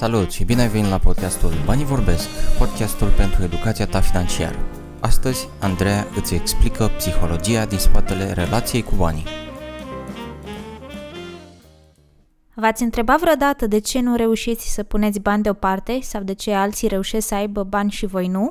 Salut și bine ai venit la podcastul Banii Vorbesc, podcastul pentru educația ta financiară. Astăzi, Andreea îți explică psihologia din spatele relației cu banii. V-ați întrebat vreodată de ce nu reușiți să puneți bani deoparte sau de ce alții reușesc să aibă bani și voi nu?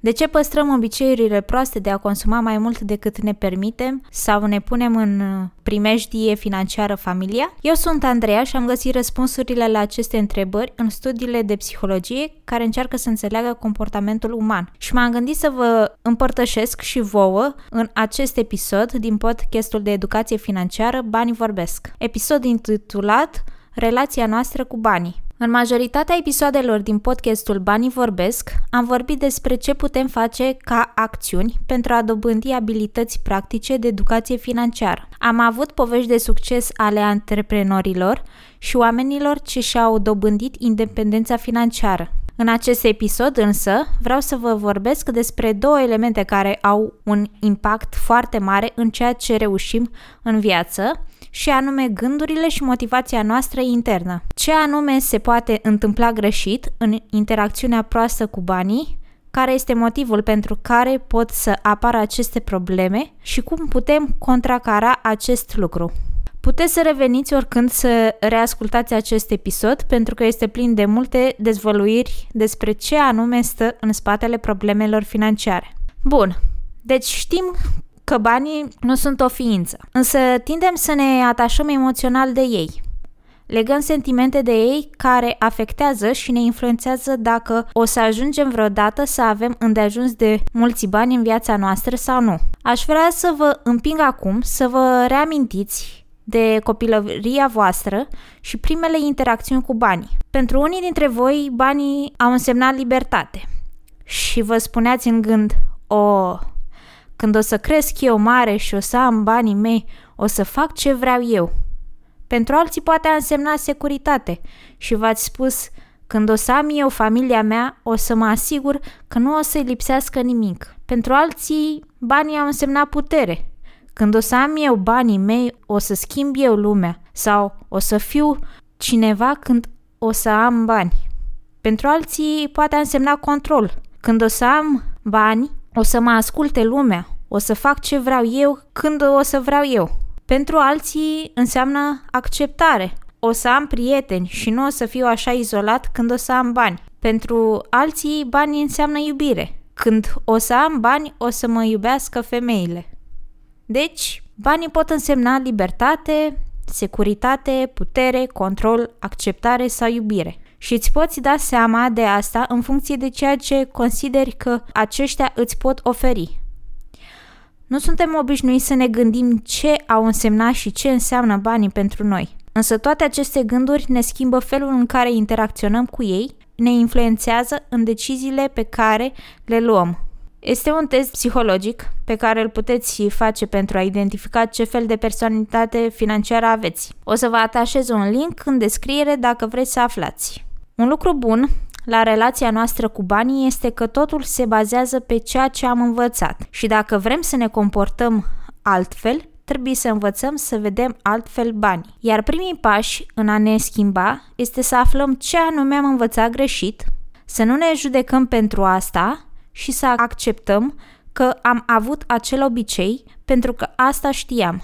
De ce păstrăm obiceiurile proaste de a consuma mai mult decât ne permitem sau ne punem în uh, primejdie financiară familia? Eu sunt Andreea și am găsit răspunsurile la aceste întrebări în studiile de psihologie care încearcă să înțeleagă comportamentul uman. Și m-am gândit să vă împărtășesc și vouă în acest episod din podcastul de educație financiară Banii Vorbesc. Episod intitulat Relația noastră cu banii. În majoritatea episoadelor din podcastul Banii Vorbesc, am vorbit despre ce putem face ca acțiuni pentru a dobândi abilități practice de educație financiară. Am avut povești de succes ale antreprenorilor și oamenilor ce și-au dobândit independența financiară. În acest episod însă vreau să vă vorbesc despre două elemente care au un impact foarte mare în ceea ce reușim în viață și anume gândurile și motivația noastră internă. Ce anume se poate întâmpla greșit în interacțiunea proastă cu banii, care este motivul pentru care pot să apară aceste probleme și cum putem contracara acest lucru. Puteți să reveniți oricând să reascultați acest episod pentru că este plin de multe dezvăluiri despre ce anume stă în spatele problemelor financiare. Bun, deci știm că banii nu sunt o ființă, însă tindem să ne atașăm emoțional de ei. Legăm sentimente de ei care afectează și ne influențează dacă o să ajungem vreodată să avem îndeajuns de mulți bani în viața noastră sau nu. Aș vrea să vă împing acum să vă reamintiți de copilăria voastră și primele interacțiuni cu banii. Pentru unii dintre voi, banii au însemnat libertate. Și vă spuneați în gând, o, când o să cresc eu mare și o să am banii mei, o să fac ce vreau eu. Pentru alții poate a însemnat securitate și v-ați spus, când o să am eu familia mea, o să mă asigur că nu o să-i lipsească nimic. Pentru alții, banii au însemnat putere. Când o să am eu banii mei, o să schimb eu lumea sau o să fiu cineva când o să am bani. Pentru alții poate însemna control. Când o să am bani, o să mă asculte lumea, o să fac ce vreau eu când o să vreau eu. Pentru alții înseamnă acceptare. O să am prieteni și nu o să fiu așa izolat când o să am bani. Pentru alții, banii înseamnă iubire. Când o să am bani, o să mă iubească femeile. Deci, banii pot însemna libertate, securitate, putere, control, acceptare sau iubire. Și îți poți da seama de asta în funcție de ceea ce consideri că aceștia îți pot oferi. Nu suntem obișnuiți să ne gândim ce au însemnat și ce înseamnă banii pentru noi. Însă toate aceste gânduri ne schimbă felul în care interacționăm cu ei, ne influențează în deciziile pe care le luăm. Este un test psihologic pe care îl puteți face pentru a identifica ce fel de personalitate financiară aveți. O să vă atașez un link în descriere dacă vreți să aflați. Un lucru bun la relația noastră cu banii este că totul se bazează pe ceea ce am învățat și dacă vrem să ne comportăm altfel, trebuie să învățăm să vedem altfel banii. Iar primii pași în a ne schimba este să aflăm ce anume am învățat greșit, să nu ne judecăm pentru asta și să acceptăm că am avut acel obicei pentru că asta știam.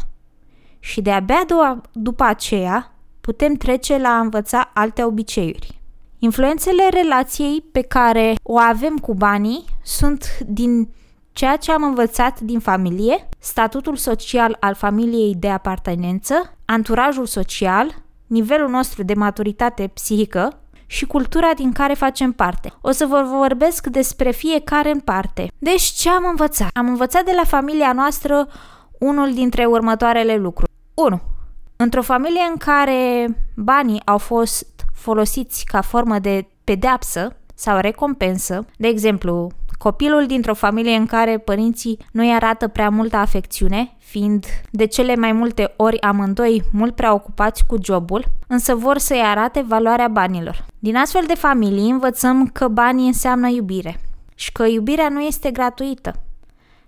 Și de-abia după aceea putem trece la a învăța alte obiceiuri. Influențele relației pe care o avem cu banii sunt din ceea ce am învățat din familie, statutul social al familiei de apartenență, anturajul social, nivelul nostru de maturitate psihică și cultura din care facem parte. O să vă vorbesc despre fiecare în parte. Deci ce am învățat? Am învățat de la familia noastră unul dintre următoarele lucruri. 1. Într-o familie în care banii au fost folosiți ca formă de pedeapsă sau recompensă, de exemplu, copilul dintr-o familie în care părinții nu îi arată prea multă afecțiune, fiind de cele mai multe ori amândoi mult prea ocupați cu jobul, însă vor să-i arate valoarea banilor. Din astfel de familii învățăm că banii înseamnă iubire și că iubirea nu este gratuită,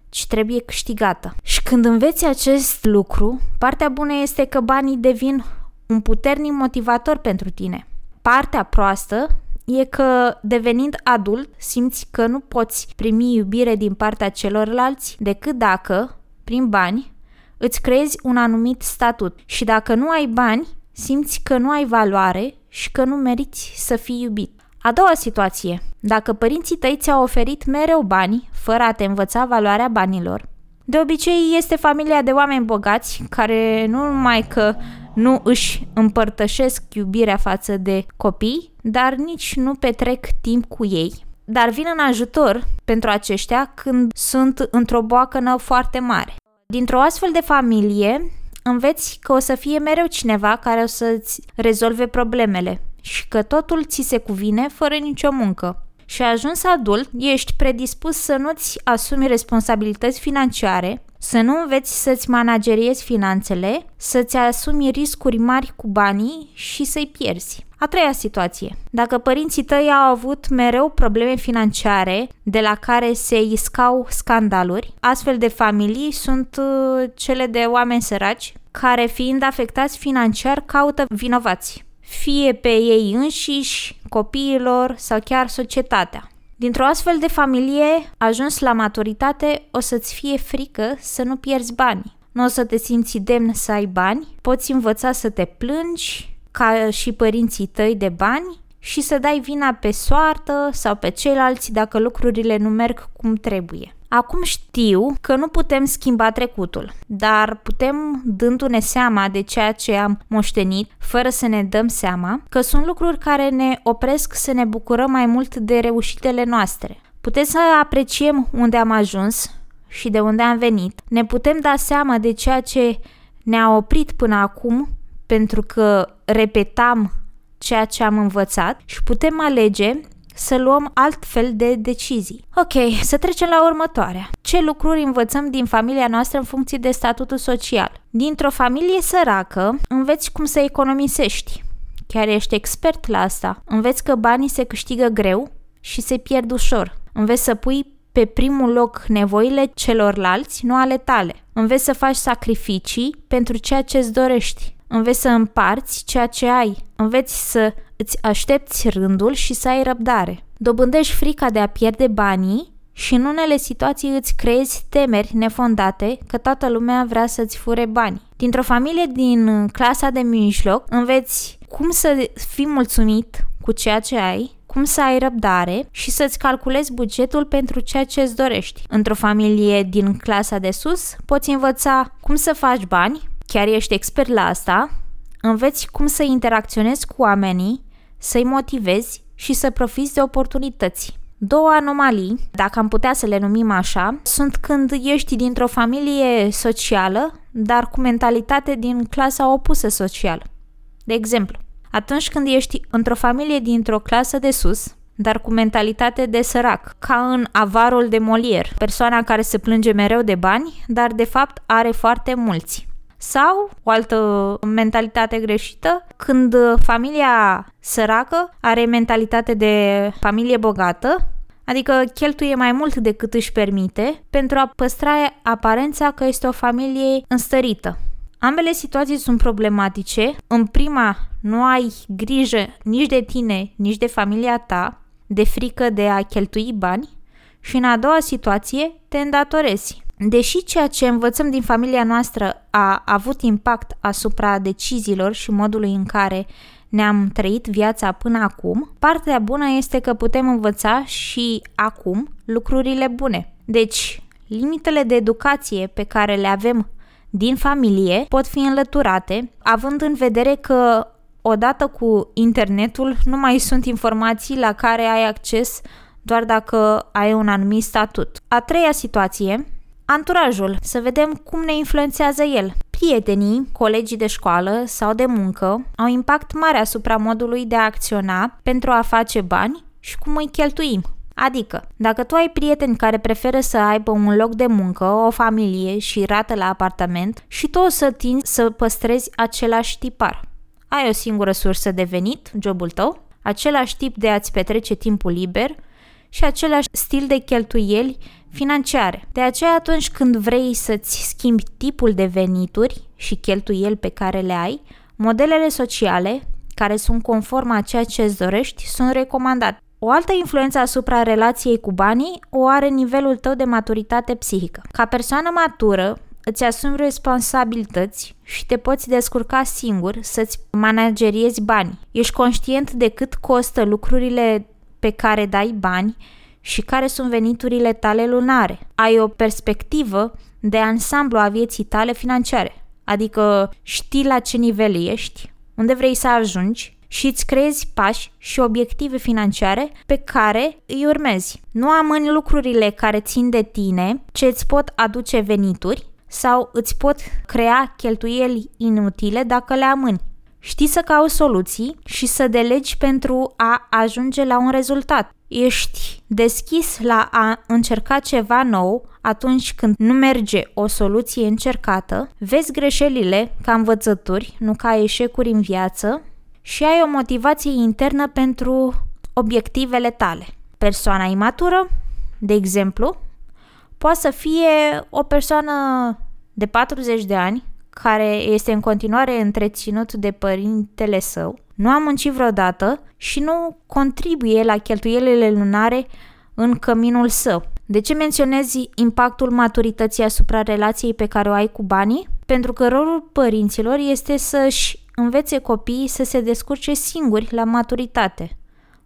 ci trebuie câștigată. Și când înveți acest lucru, partea bună este că banii devin un puternic motivator pentru tine. Partea proastă e că, devenind adult, simți că nu poți primi iubire din partea celorlalți decât dacă, prin bani, îți creezi un anumit statut și dacă nu ai bani, simți că nu ai valoare și că nu meriți să fii iubit. A doua situație. Dacă părinții tăi ți-au oferit mereu bani, fără a te învăța valoarea banilor, de obicei este familia de oameni bogați care nu numai că nu își împărtășesc iubirea față de copii, dar nici nu petrec timp cu ei. Dar vin în ajutor pentru aceștia când sunt într-o boacănă foarte mare. Dintr-o astfel de familie, înveți că o să fie mereu cineva care o să-ți rezolve problemele și că totul ți se cuvine fără nicio muncă. Și ajuns adult, ești predispus să nu-ți asumi responsabilități financiare, să nu înveți să-ți manageriezi finanțele, să-ți asumi riscuri mari cu banii și să-i pierzi. A treia situație. Dacă părinții tăi au avut mereu probleme financiare de la care se iscau scandaluri, astfel de familii sunt uh, cele de oameni săraci care fiind afectați financiar caută vinovați, fie pe ei înșiși, copiilor sau chiar societatea. Dintr-o astfel de familie, ajuns la maturitate, o să-ți fie frică să nu pierzi bani. Nu o să te simți demn să ai bani, poți învăța să te plângi, ca și părinții tăi de bani, și să dai vina pe soartă sau pe ceilalți dacă lucrurile nu merg cum trebuie. Acum știu că nu putem schimba trecutul, dar putem, dându-ne seama de ceea ce am moștenit, fără să ne dăm seama, că sunt lucruri care ne opresc să ne bucurăm mai mult de reușitele noastre. Putem să apreciem unde am ajuns și de unde am venit. Ne putem da seama de ceea ce ne-a oprit până acum pentru că repetam ceea ce am învățat și putem alege să luăm altfel de decizii. Ok, să trecem la următoarea. Ce lucruri învățăm din familia noastră în funcție de statutul social? Dintr-o familie săracă, înveți cum să economisești. Chiar ești expert la asta. Înveți că banii se câștigă greu și se pierd ușor. Înveți să pui pe primul loc nevoile celorlalți, nu ale tale. Înveți să faci sacrificii pentru ceea ce îți dorești. Înveți să împarți ceea ce ai. Înveți să îți aștepți rândul și să ai răbdare. Dobândești frica de a pierde banii și în unele situații îți creezi temeri nefondate că toată lumea vrea să-ți fure bani. Dintr-o familie din clasa de mijloc înveți cum să fii mulțumit cu ceea ce ai, cum să ai răbdare și să-ți calculezi bugetul pentru ceea ce îți dorești. Într-o familie din clasa de sus poți învăța cum să faci bani, chiar ești expert la asta, înveți cum să interacționezi cu oamenii, să-i motivezi și să profiți de oportunități. Două anomalii, dacă am putea să le numim așa, sunt când ești dintr-o familie socială, dar cu mentalitate din clasa opusă socială. De exemplu, atunci când ești într-o familie dintr-o clasă de sus, dar cu mentalitate de sărac, ca în avarul de Molier, persoana care se plânge mereu de bani, dar de fapt are foarte mulți. Sau o altă mentalitate greșită, când familia săracă are mentalitate de familie bogată, adică cheltuie mai mult decât își permite pentru a păstra aparența că este o familie înstărită. Ambele situații sunt problematice. În prima, nu ai grijă nici de tine, nici de familia ta, de frică de a cheltui bani, și în a doua situație te îndatorezi. Deși ceea ce învățăm din familia noastră a avut impact asupra deciziilor și modului în care ne-am trăit viața până acum, partea bună este că putem învăța și acum lucrurile bune. Deci, limitele de educație pe care le avem din familie pot fi înlăturate, având în vedere că odată cu internetul nu mai sunt informații la care ai acces doar dacă ai un anumit statut. A treia situație Anturajul, să vedem cum ne influențează el. Prietenii, colegii de școală sau de muncă au impact mare asupra modului de a acționa pentru a face bani și cum îi cheltuim. Adică, dacă tu ai prieteni care preferă să aibă un loc de muncă, o familie și rată la apartament și tu o să tinzi să păstrezi același tipar. Ai o singură sursă de venit, jobul tău, același tip de a-ți petrece timpul liber și același stil de cheltuieli financiare. De aceea atunci când vrei să-ți schimbi tipul de venituri și cheltuieli pe care le ai, modelele sociale, care sunt conform a ceea ce îți dorești sunt recomandate. O altă influență asupra relației cu banii o are nivelul tău de maturitate psihică. Ca persoană matură, îți asumi responsabilități și te poți descurca singur să-ți manageriezi bani. Ești conștient de cât costă lucrurile pe care dai bani și care sunt veniturile tale lunare. Ai o perspectivă de ansamblu a vieții tale financiare, adică știi la ce nivel ești, unde vrei să ajungi și îți creezi pași și obiective financiare pe care îi urmezi. Nu amâni lucrurile care țin de tine, ce îți pot aduce venituri sau îți pot crea cheltuieli inutile dacă le amâni. Știi să cauți soluții și să delegi pentru a ajunge la un rezultat. Ești deschis la a încerca ceva nou atunci când nu merge o soluție încercată, vezi greșelile ca învățături, nu ca eșecuri în viață și ai o motivație internă pentru obiectivele tale. Persoana imatură, de exemplu, poate să fie o persoană de 40 de ani care este în continuare întreținut de părintele său, nu a muncit vreodată și nu contribuie la cheltuielile lunare în căminul său. De ce menționezi impactul maturității asupra relației pe care o ai cu banii? Pentru că rolul părinților este să-și învețe copiii să se descurce singuri la maturitate.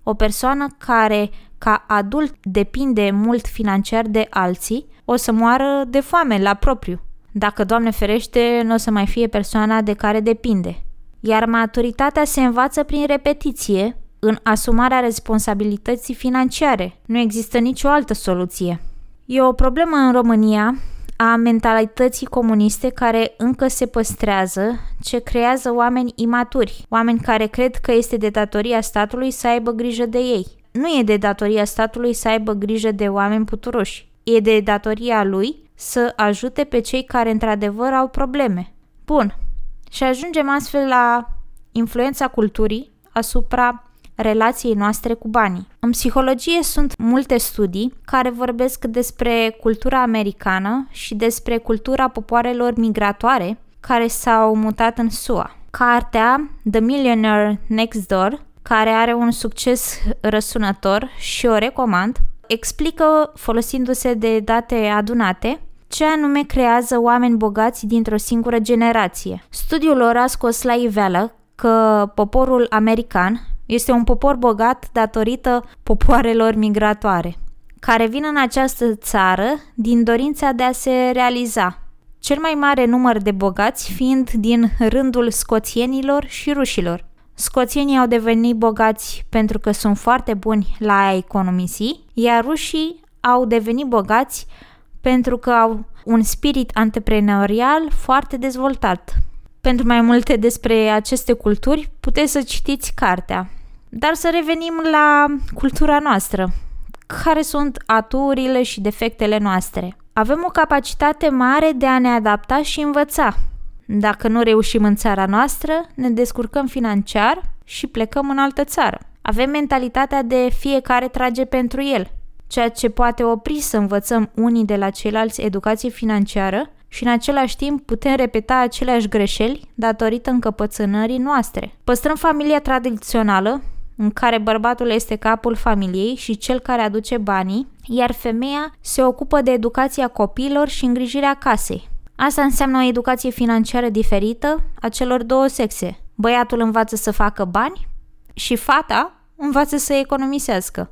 O persoană care, ca adult, depinde mult financiar de alții, o să moară de foame la propriu. Dacă, Doamne ferește, nu o să mai fie persoana de care depinde. Iar maturitatea se învață prin repetiție, în asumarea responsabilității financiare. Nu există nicio altă soluție. E o problemă în România a mentalității comuniste care încă se păstrează, ce creează oameni imaturi, oameni care cred că este de datoria statului să aibă grijă de ei. Nu e de datoria statului să aibă grijă de oameni puturoși. E de datoria lui să ajute pe cei care într-adevăr au probleme. Bun. Și ajungem astfel la influența culturii asupra relației noastre cu banii. În psihologie sunt multe studii care vorbesc despre cultura americană și despre cultura popoarelor migratoare care s-au mutat în SUA. Cartea The Millionaire Next Door, care are un succes răsunător și o recomand, explică, folosindu-se de date adunate, ce anume creează oameni bogați dintr-o singură generație. Studiul lor a scos la iveală că poporul american este un popor bogat datorită popoarelor migratoare, care vin în această țară din dorința de a se realiza. Cel mai mare număr de bogați fiind din rândul scoțienilor și rușilor. Scoțienii au devenit bogați pentru că sunt foarte buni la a economisi, iar rușii au devenit bogați pentru că au un spirit antreprenorial foarte dezvoltat. Pentru mai multe despre aceste culturi, puteți să citiți cartea. Dar să revenim la cultura noastră. Care sunt aturile și defectele noastre? Avem o capacitate mare de a ne adapta și învăța. Dacă nu reușim în țara noastră, ne descurcăm financiar și plecăm în altă țară. Avem mentalitatea de fiecare trage pentru el, ceea ce poate opri să învățăm unii de la ceilalți educație financiară și în același timp putem repeta aceleași greșeli datorită încăpățânării noastre. Păstrăm familia tradițională, în care bărbatul este capul familiei și cel care aduce banii, iar femeia se ocupă de educația copiilor și îngrijirea casei. Asta înseamnă o educație financiară diferită a celor două sexe. Băiatul învață să facă bani și fata învață să economisească.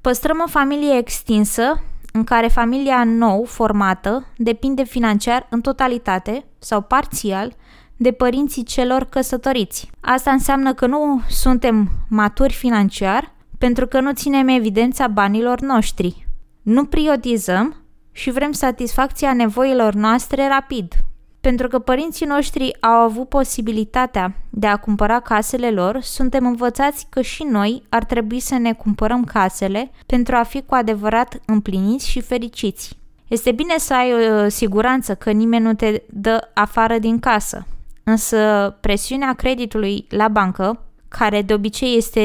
Păstrăm o familie extinsă în care familia nou formată depinde financiar în totalitate sau parțial de părinții celor căsătoriți. Asta înseamnă că nu suntem maturi financiar pentru că nu ținem evidența banilor noștri. Nu prioritizăm și vrem satisfacția nevoilor noastre rapid. Pentru că părinții noștri au avut posibilitatea de a cumpăra casele lor, suntem învățați că și noi ar trebui să ne cumpărăm casele pentru a fi cu adevărat împliniți și fericiți. Este bine să ai o siguranță că nimeni nu te dă afară din casă, însă presiunea creditului la bancă, care de obicei este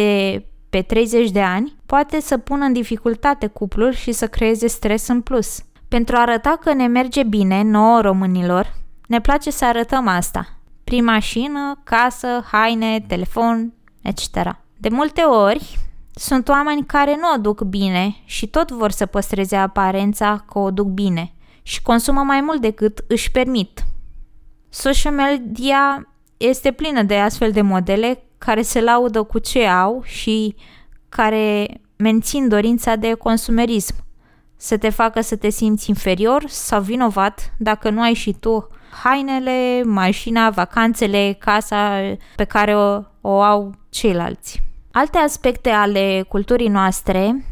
pe 30 de ani, poate să pună în dificultate cuplul și să creeze stres în plus. Pentru a arăta că ne merge bine nouă românilor, ne place să arătăm asta. Prin mașină, casă, haine, telefon, etc. De multe ori, sunt oameni care nu o duc bine și tot vor să păstreze aparența că o duc bine și consumă mai mult decât își permit. Social media este plină de astfel de modele care se laudă cu ce au și care mențin dorința de consumerism, să te facă să te simți inferior sau vinovat dacă nu ai și tu hainele, mașina, vacanțele, casa pe care o, o au ceilalți. Alte aspecte ale culturii noastre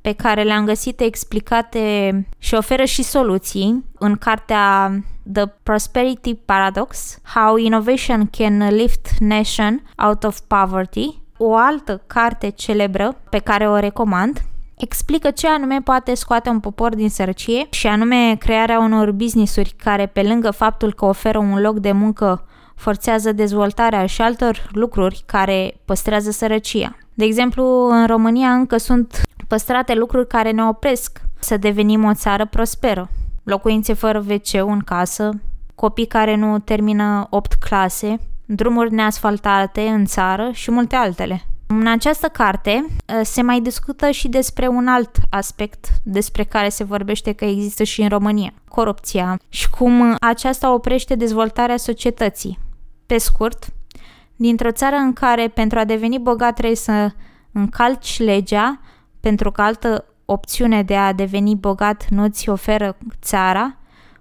pe care le-am găsit explicate și oferă și soluții în cartea The Prosperity Paradox, How Innovation Can Lift Nation Out of Poverty, o altă carte celebră pe care o recomand, explică ce anume poate scoate un popor din sărăcie și anume crearea unor businessuri care pe lângă faptul că oferă un loc de muncă forțează dezvoltarea și altor lucruri care păstrează sărăcia. De exemplu, în România încă sunt păstrate lucruri care ne opresc să devenim o țară prosperă. Locuințe fără wc în casă, copii care nu termină 8 clase, drumuri neasfaltate în țară și multe altele. În această carte ă, se mai discută și despre un alt aspect despre care se vorbește că există și în România, corupția și cum aceasta oprește dezvoltarea societății. Pe scurt, dintr-o țară în care pentru a deveni bogat trebuie să încalci legea, pentru că altă opțiune de a deveni bogat nu ți oferă țara,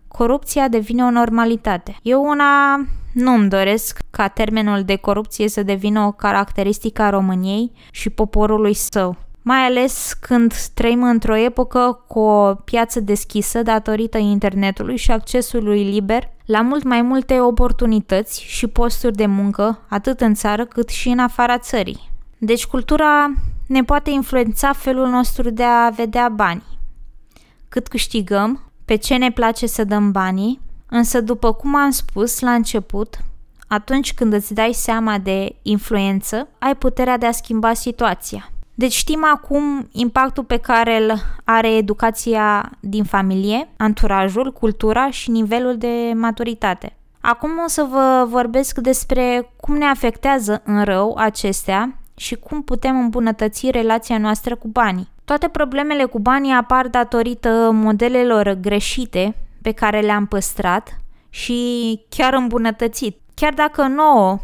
corupția devine o normalitate. Eu una nu îmi doresc ca termenul de corupție să devină o caracteristică a României și poporului său. Mai ales când trăim într-o epocă cu o piață deschisă datorită internetului și accesului liber la mult mai multe oportunități și posturi de muncă, atât în țară cât și în afara țării. Deci cultura ne poate influența felul nostru de a vedea bani. Cât câștigăm, pe ce ne place să dăm banii, însă după cum am spus la început, atunci când îți dai seama de influență, ai puterea de a schimba situația. Deci știm acum impactul pe care îl are educația din familie, anturajul, cultura și nivelul de maturitate. Acum o să vă vorbesc despre cum ne afectează în rău acestea și cum putem îmbunătăți relația noastră cu banii. Toate problemele cu banii apar datorită modelelor greșite pe care le-am păstrat și chiar îmbunătățit. Chiar dacă nouă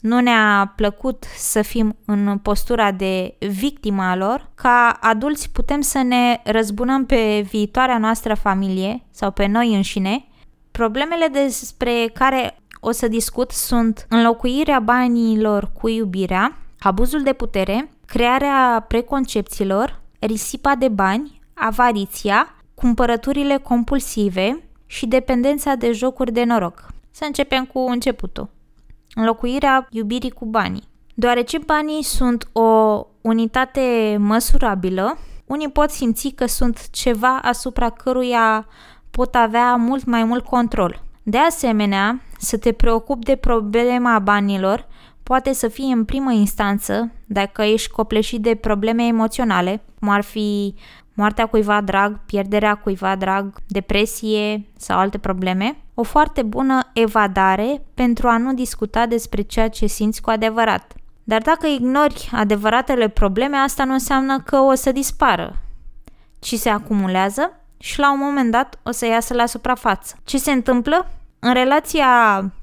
nu ne-a plăcut să fim în postura de victima lor, ca adulți putem să ne răzbunăm pe viitoarea noastră familie sau pe noi înșine. Problemele despre care o să discut sunt înlocuirea banilor cu iubirea, abuzul de putere, crearea preconcepțiilor, risipa de bani, avariția, cumpărăturile compulsive și dependența de jocuri de noroc. Să începem cu începutul. Înlocuirea iubirii cu banii. Deoarece banii sunt o unitate măsurabilă, unii pot simți că sunt ceva asupra căruia pot avea mult mai mult control. De asemenea, să te preocupi de problema banilor poate să fie în primă instanță, dacă ești copleșit de probleme emoționale, cum ar fi moartea cuiva drag, pierderea cuiva drag, depresie sau alte probleme, o foarte bună evadare pentru a nu discuta despre ceea ce simți cu adevărat. Dar dacă ignori adevăratele probleme, asta nu înseamnă că o să dispară, ci se acumulează și la un moment dat o să iasă la suprafață. Ce se întâmplă? În relația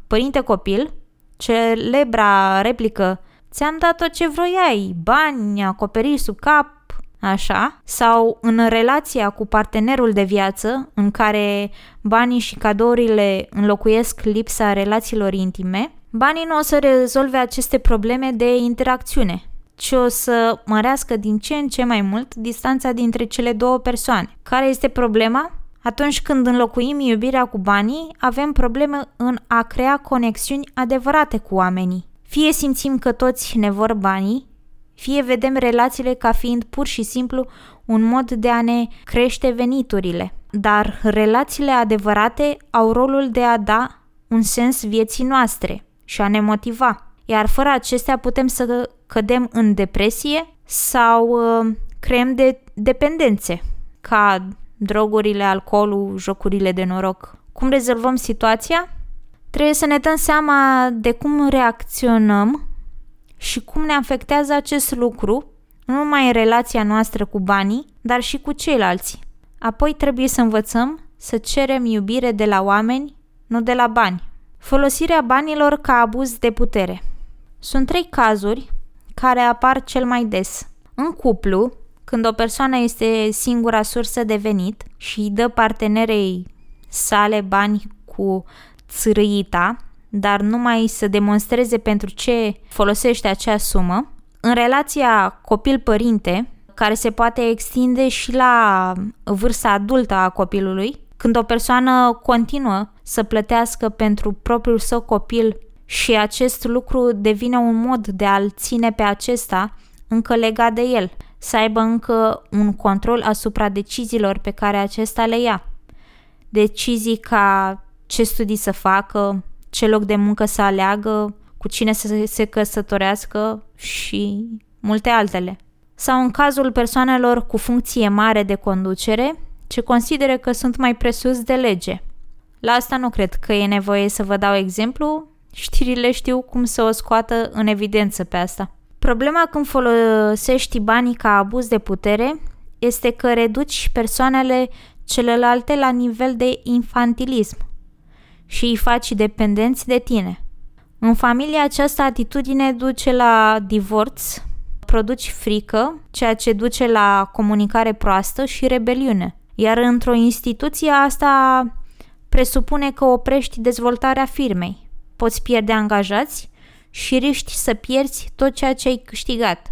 părinte-copil, celebra replică Ți-am dat tot ce vroiai, bani, acoperiș sub cap, așa, sau în relația cu partenerul de viață, în care banii și cadourile înlocuiesc lipsa relațiilor intime, banii nu o să rezolve aceste probleme de interacțiune, ci o să mărească din ce în ce mai mult distanța dintre cele două persoane. Care este problema? Atunci când înlocuim iubirea cu banii, avem probleme în a crea conexiuni adevărate cu oamenii. Fie simțim că toți ne vor banii, fie vedem relațiile ca fiind pur și simplu un mod de a ne crește veniturile. Dar relațiile adevărate au rolul de a da un sens vieții noastre și a ne motiva. Iar fără acestea putem să cădem în depresie sau uh, creăm de dependențe, ca drogurile, alcoolul, jocurile de noroc. Cum rezolvăm situația? Trebuie să ne dăm seama de cum reacționăm și cum ne afectează acest lucru, nu numai în relația noastră cu banii, dar și cu ceilalți. Apoi trebuie să învățăm să cerem iubire de la oameni, nu de la bani. Folosirea banilor ca abuz de putere. Sunt trei cazuri care apar cel mai des. În cuplu, când o persoană este singura sursă de venit și îi dă partenerei sale bani cu țârâita, dar numai să demonstreze pentru ce folosește acea sumă, în relația copil-părinte, care se poate extinde și la vârsta adultă a copilului, când o persoană continuă să plătească pentru propriul său copil și acest lucru devine un mod de a-l ține pe acesta încă legat de el, să aibă încă un control asupra deciziilor pe care acesta le ia. Decizii ca ce studii să facă, ce loc de muncă să aleagă, cu cine să se căsătorească și multe altele. Sau în cazul persoanelor cu funcție mare de conducere, ce consideră că sunt mai presus de lege. La asta nu cred că e nevoie să vă dau exemplu, știrile știu cum să o scoată în evidență pe asta. Problema când folosești banii ca abuz de putere este că reduci persoanele celelalte la nivel de infantilism și îi faci dependenți de tine. În familie această atitudine duce la divorț, produci frică, ceea ce duce la comunicare proastă și rebeliune. Iar într-o instituție asta presupune că oprești dezvoltarea firmei. Poți pierde angajați și riști să pierzi tot ceea ce ai câștigat.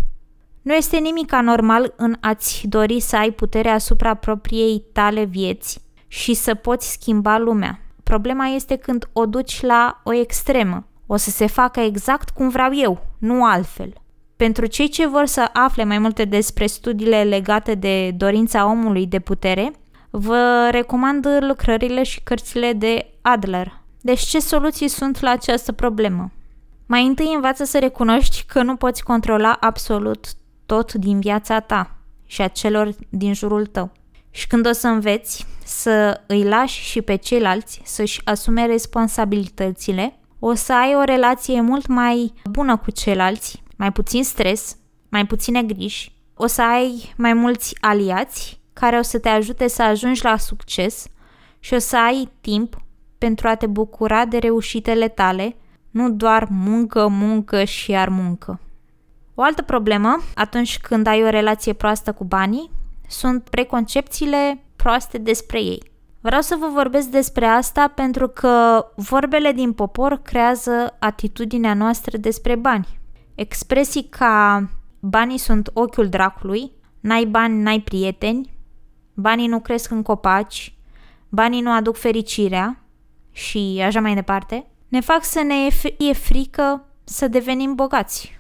Nu este nimic anormal în a-ți dori să ai putere asupra propriei tale vieți și să poți schimba lumea. Problema este când o duci la o extremă. O să se facă exact cum vreau eu, nu altfel. Pentru cei ce vor să afle mai multe despre studiile legate de dorința omului de putere, vă recomand lucrările și cărțile de Adler. Deci ce soluții sunt la această problemă? Mai întâi învață să recunoști că nu poți controla absolut tot din viața ta și a celor din jurul tău. Și când o să înveți să îi lași și pe ceilalți să-și asume responsabilitățile, o să ai o relație mult mai bună cu ceilalți, mai puțin stres, mai puține griji, o să ai mai mulți aliați care o să te ajute să ajungi la succes și o să ai timp pentru a te bucura de reușitele tale, nu doar muncă, muncă și iar muncă. O altă problemă, atunci când ai o relație proastă cu banii, sunt preconcepțiile proaste despre ei. Vreau să vă vorbesc despre asta pentru că vorbele din popor creează atitudinea noastră despre bani. Expresii ca banii sunt ochiul dracului, n-ai bani, n-ai prieteni, banii nu cresc în copaci, banii nu aduc fericirea și așa mai departe, ne fac să ne e frică să devenim bogați.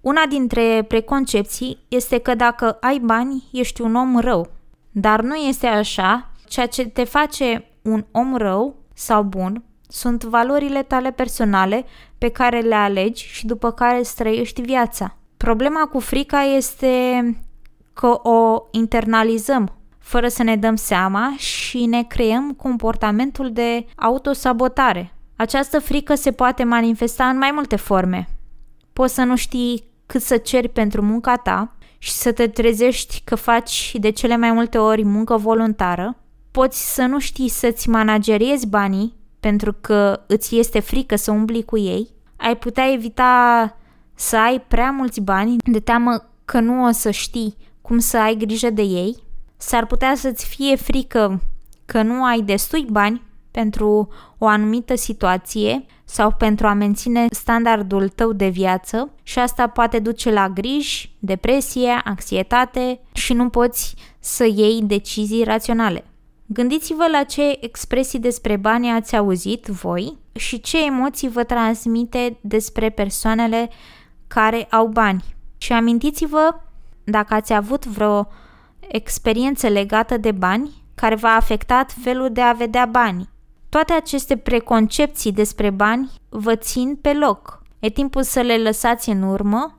Una dintre preconcepții este că dacă ai bani, ești un om rău. Dar nu este așa. Ceea ce te face un om rău sau bun sunt valorile tale personale pe care le alegi și după care îți trăiești viața. Problema cu frica este că o internalizăm fără să ne dăm seama și ne creăm comportamentul de autosabotare. Această frică se poate manifesta în mai multe forme. Poți să nu știi cât să ceri pentru munca ta și să te trezești că faci de cele mai multe ori muncă voluntară. Poți să nu știi să-ți manageriezi banii pentru că îți este frică să umbli cu ei. Ai putea evita să ai prea mulți bani de teamă că nu o să știi cum să ai grijă de ei. S-ar putea să-ți fie frică că nu ai destui bani pentru o anumită situație sau pentru a menține standardul tău de viață și asta poate duce la griji, depresie, anxietate și nu poți să iei decizii raționale. Gândiți-vă la ce expresii despre bani ați auzit voi și ce emoții vă transmite despre persoanele care au bani. Și amintiți-vă dacă ați avut vreo experiență legată de bani care v-a afectat felul de a vedea bani toate aceste preconcepții despre bani vă țin pe loc. E timpul să le lăsați în urmă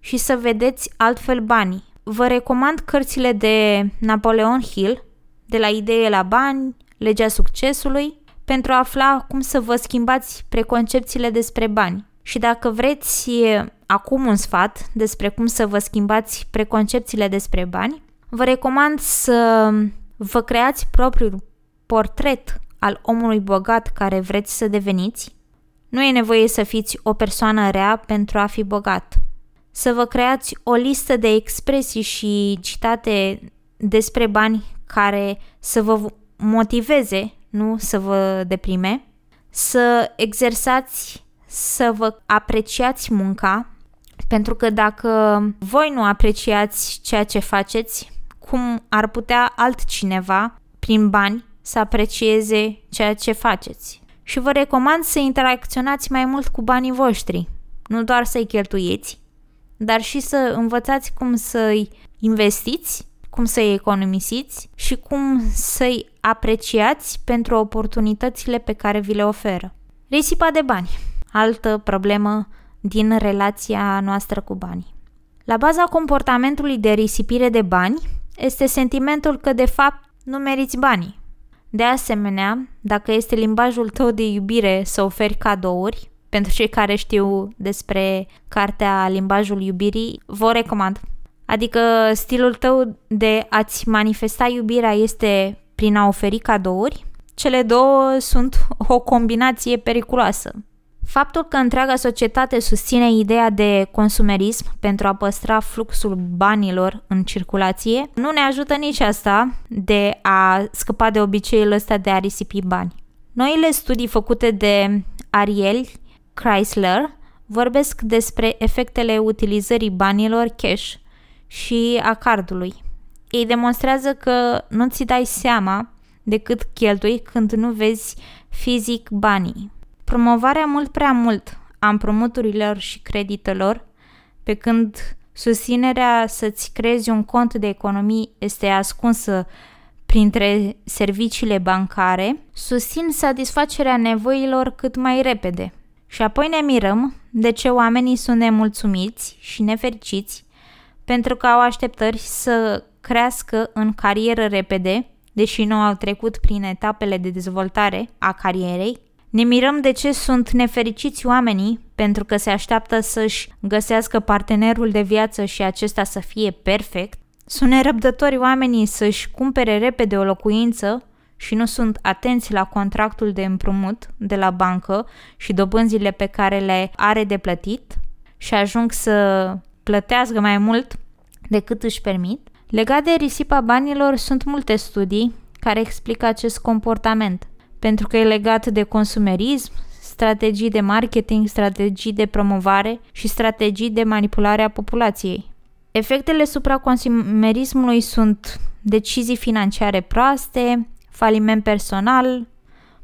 și să vedeți altfel banii. Vă recomand cărțile de Napoleon Hill, de la idee la bani, legea succesului, pentru a afla cum să vă schimbați preconcepțiile despre bani. Și dacă vreți acum un sfat despre cum să vă schimbați preconcepțiile despre bani, vă recomand să vă creați propriul portret al omului bogat care vreți să deveniți. Nu e nevoie să fiți o persoană rea pentru a fi bogat. Să vă creați o listă de expresii și citate despre bani care să vă motiveze, nu să vă deprime. Să exersați să vă apreciați munca, pentru că dacă voi nu apreciați ceea ce faceți, cum ar putea altcineva, prin bani, să aprecieze ceea ce faceți. Și vă recomand să interacționați mai mult cu banii voștri, nu doar să-i cheltuiți, dar și să învățați cum să-i investiți, cum să-i economisiți și cum să-i apreciați pentru oportunitățile pe care vi le oferă. Risipa de bani altă problemă din relația noastră cu banii. La baza comportamentului de risipire de bani este sentimentul că de fapt nu meriți banii. De asemenea, dacă este limbajul tău de iubire să oferi cadouri, pentru cei care știu despre cartea Limbajul iubirii, vă recomand. Adică stilul tău de a-ți manifesta iubirea este prin a oferi cadouri, cele două sunt o combinație periculoasă. Faptul că întreaga societate susține ideea de consumerism pentru a păstra fluxul banilor în circulație nu ne ajută nici asta de a scăpa de obiceiul ăsta de a risipi bani. Noile studii făcute de Ariel Chrysler vorbesc despre efectele utilizării banilor cash și a cardului. Ei demonstrează că nu ți dai seama decât cheltui când nu vezi fizic banii. Promovarea mult prea mult a împrumuturilor și creditelor, pe când susținerea să-ți creezi un cont de economii este ascunsă printre serviciile bancare, susțin satisfacerea nevoilor cât mai repede. Și apoi ne mirăm de ce oamenii sunt nemulțumiți și nefericiți pentru că au așteptări să crească în carieră repede, deși nu au trecut prin etapele de dezvoltare a carierei, ne mirăm de ce sunt nefericiți oamenii pentru că se așteaptă să-și găsească partenerul de viață și acesta să fie perfect. Sunt nerăbdători oamenii să-și cumpere repede o locuință și nu sunt atenți la contractul de împrumut de la bancă și dobânzile pe care le are de plătit și ajung să plătească mai mult decât își permit. Legat de risipa banilor, sunt multe studii care explică acest comportament – pentru că e legat de consumerism, strategii de marketing, strategii de promovare și strategii de manipulare a populației. Efectele supraconsumerismului sunt decizii financiare proaste, faliment personal,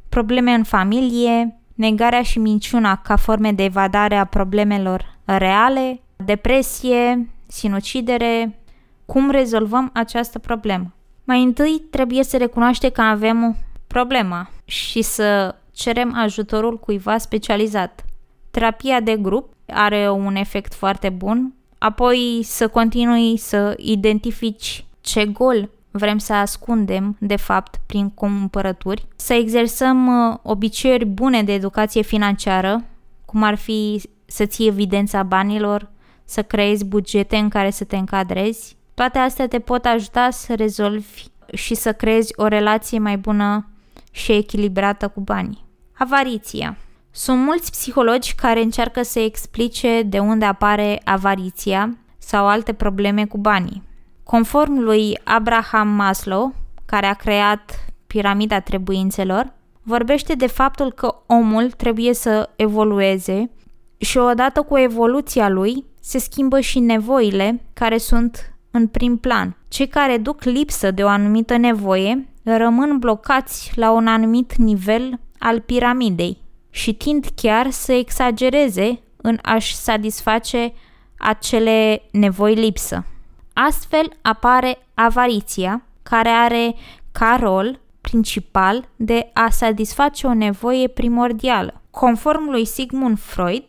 probleme în familie, negarea și minciuna ca forme de evadare a problemelor reale, depresie, sinucidere. Cum rezolvăm această problemă? Mai întâi trebuie să recunoaște că avem problema și să cerem ajutorul cuiva specializat. Terapia de grup are un efect foarte bun, apoi să continui să identifici ce gol vrem să ascundem, de fapt, prin cumpărături, să exersăm uh, obiceiuri bune de educație financiară, cum ar fi să ții evidența banilor, să creezi bugete în care să te încadrezi. Toate astea te pot ajuta să rezolvi și să creezi o relație mai bună și echilibrată cu banii. Avariția. Sunt mulți psihologi care încearcă să explice de unde apare avariția sau alte probleme cu banii. Conform lui Abraham Maslow, care a creat piramida trebuințelor, vorbește de faptul că omul trebuie să evolueze și odată cu evoluția lui se schimbă și nevoile care sunt în prim plan. Cei care duc lipsă de o anumită nevoie rămân blocați la un anumit nivel al piramidei și tind chiar să exagereze în a-și satisface acele nevoi lipsă. Astfel apare avariția, care are ca rol principal de a satisface o nevoie primordială. Conform lui Sigmund Freud,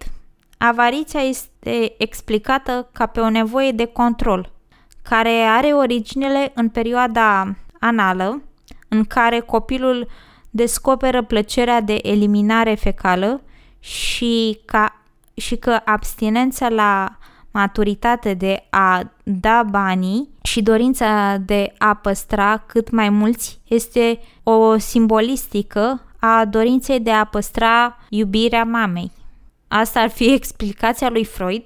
avariția este explicată ca pe o nevoie de control, care are originele în perioada anală, în care copilul descoperă plăcerea de eliminare fecală și ca și că abstinența la maturitate de a da banii și dorința de a păstra cât mai mulți este o simbolistică a dorinței de a păstra iubirea mamei. Asta ar fi explicația lui Freud.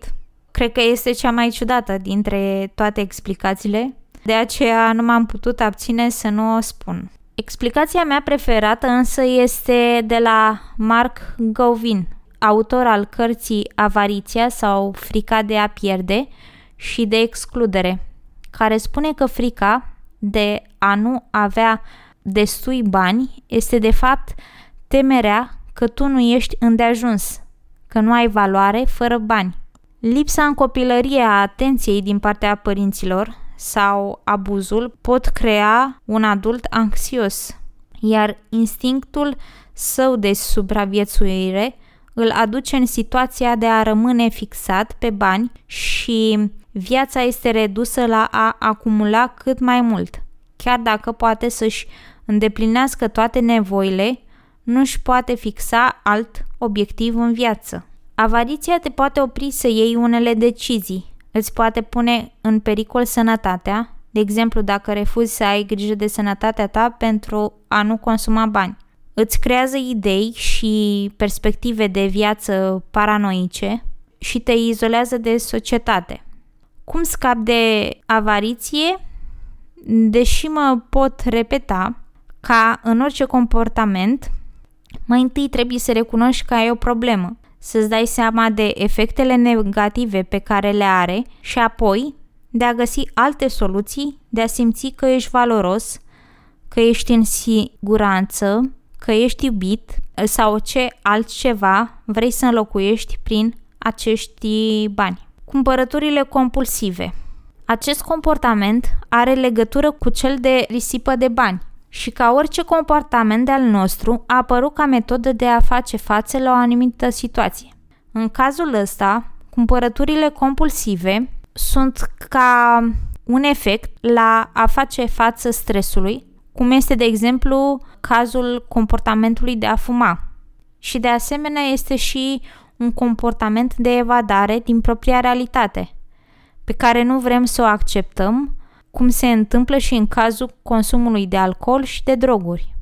Cred că este cea mai ciudată dintre toate explicațiile, de aceea nu m-am putut abține să nu o spun. Explicația mea preferată însă este de la Mark Govin, autor al cărții Avariția sau Frica de a pierde și de excludere, care spune că frica de a nu avea destui bani este de fapt temerea că tu nu ești îndeajuns, că nu ai valoare fără bani. Lipsa în copilărie a atenției din partea părinților sau abuzul pot crea un adult anxios, iar instinctul său de supraviețuire îl aduce în situația de a rămâne fixat pe bani și viața este redusă la a acumula cât mai mult. Chiar dacă poate să-și îndeplinească toate nevoile, nu își poate fixa alt obiectiv în viață. Avariția te poate opri să iei unele decizii, îți poate pune în pericol sănătatea, de exemplu dacă refuzi să ai grijă de sănătatea ta pentru a nu consuma bani. Îți creează idei și perspective de viață paranoice și te izolează de societate. Cum scap de avariție? Deși mă pot repeta, ca în orice comportament, mai întâi trebuie să recunoști că ai o problemă, să-ți dai seama de efectele negative pe care le are și apoi de a găsi alte soluții, de a simți că ești valoros, că ești în siguranță, că ești iubit sau ce altceva vrei să înlocuiești prin acești bani. Cumpărăturile compulsive. Acest comportament are legătură cu cel de risipă de bani și ca orice comportament de al nostru a apărut ca metodă de a face față la o anumită situație. În cazul ăsta, cumpărăturile compulsive sunt ca un efect la a face față stresului, cum este de exemplu cazul comportamentului de a fuma. Și de asemenea este și un comportament de evadare din propria realitate, pe care nu vrem să o acceptăm cum se întâmplă și în cazul consumului de alcool și de droguri.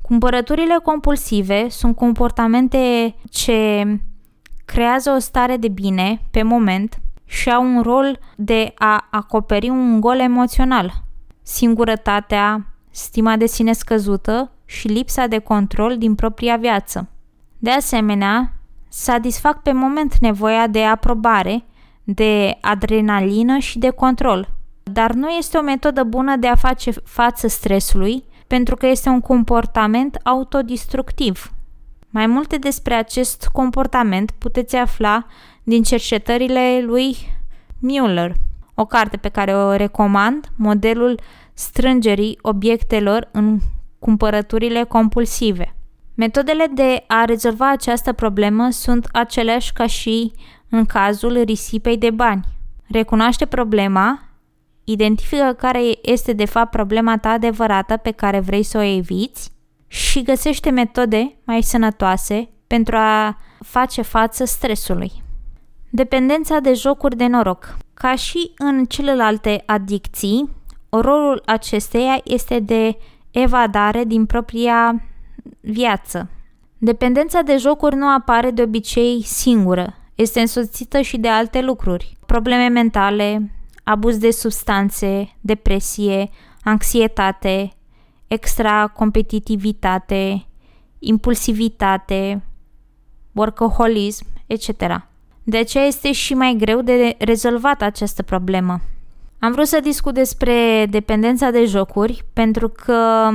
Cumpărăturile compulsive sunt comportamente ce creează o stare de bine pe moment și au un rol de a acoperi un gol emoțional. Singurătatea, stima de sine scăzută și lipsa de control din propria viață. De asemenea, satisfac pe moment nevoia de aprobare, de adrenalină și de control – dar nu este o metodă bună de a face față stresului, pentru că este un comportament autodistructiv. Mai multe despre acest comportament puteți afla din cercetările lui Mueller, o carte pe care o recomand, modelul strângerii obiectelor în cumpărăturile compulsive. Metodele de a rezolva această problemă sunt aceleași ca și în cazul risipei de bani. Recunoaște problema Identifică care este de fapt problema ta adevărată pe care vrei să o eviți și găsește metode mai sănătoase pentru a face față stresului. Dependența de jocuri de noroc. Ca și în celelalte adicții, rolul acesteia este de evadare din propria viață. Dependența de jocuri nu apare de obicei singură, este însoțită și de alte lucruri, probleme mentale, abuz de substanțe, depresie, anxietate, extra competitivitate, impulsivitate, workaholism, etc. De aceea este și mai greu de rezolvat această problemă. Am vrut să discut despre dependența de jocuri pentru că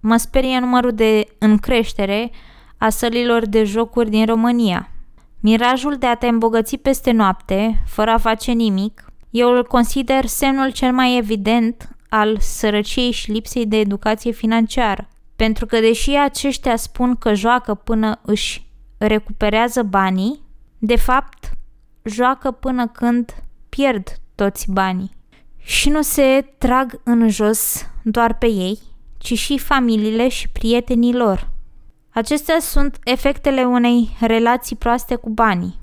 mă sperie numărul de în creștere a sălilor de jocuri din România. Mirajul de a te îmbogăți peste noapte, fără a face nimic, eu îl consider semnul cel mai evident al sărăciei și lipsei de educație financiară. Pentru că deși aceștia spun că joacă până își recuperează banii, de fapt joacă până când pierd toți banii. Și nu se trag în jos doar pe ei, ci și familiile și prietenii lor. Acestea sunt efectele unei relații proaste cu banii.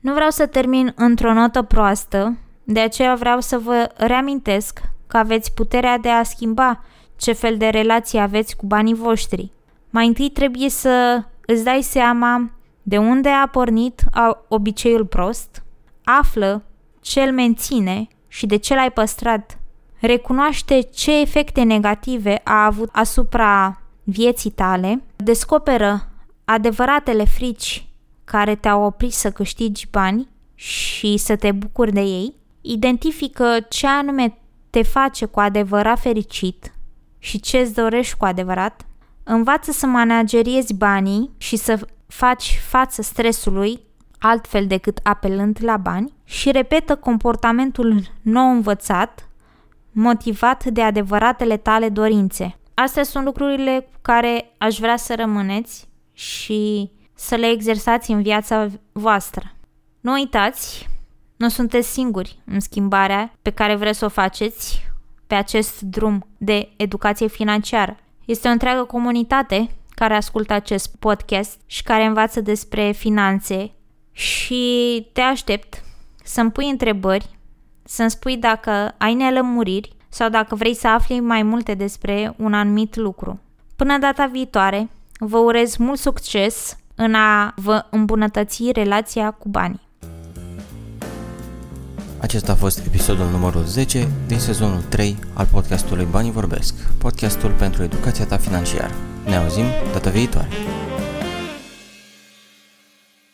Nu vreau să termin într-o notă proastă, de aceea vreau să vă reamintesc că aveți puterea de a schimba ce fel de relație aveți cu banii voștri. Mai întâi trebuie să îți dai seama de unde a pornit obiceiul prost, află ce îl menține și de ce l-ai păstrat. Recunoaște ce efecte negative a avut asupra vieții tale, descoperă adevăratele frici care te-au oprit să câștigi bani și să te bucuri de ei, identifică ce anume te face cu adevărat fericit și ce îți dorești cu adevărat, învață să manageriezi banii și să faci față stresului altfel decât apelând la bani și repetă comportamentul nou învățat, motivat de adevăratele tale dorințe. Astea sunt lucrurile cu care aș vrea să rămâneți și să le exersați în viața voastră. Nu uitați, nu sunteți singuri în schimbarea pe care vreți să o faceți pe acest drum de educație financiară. Este o întreagă comunitate care ascultă acest podcast și care învață despre finanțe și te aștept să-mi pui întrebări, să-mi spui dacă ai nelămuriri sau dacă vrei să afli mai multe despre un anumit lucru. Până data viitoare, vă urez mult succes în a vă îmbunătăți relația cu banii. Acesta a fost episodul numărul 10 din sezonul 3 al podcastului Banii Vorbesc, podcastul pentru educația ta financiară. Ne auzim data viitoare!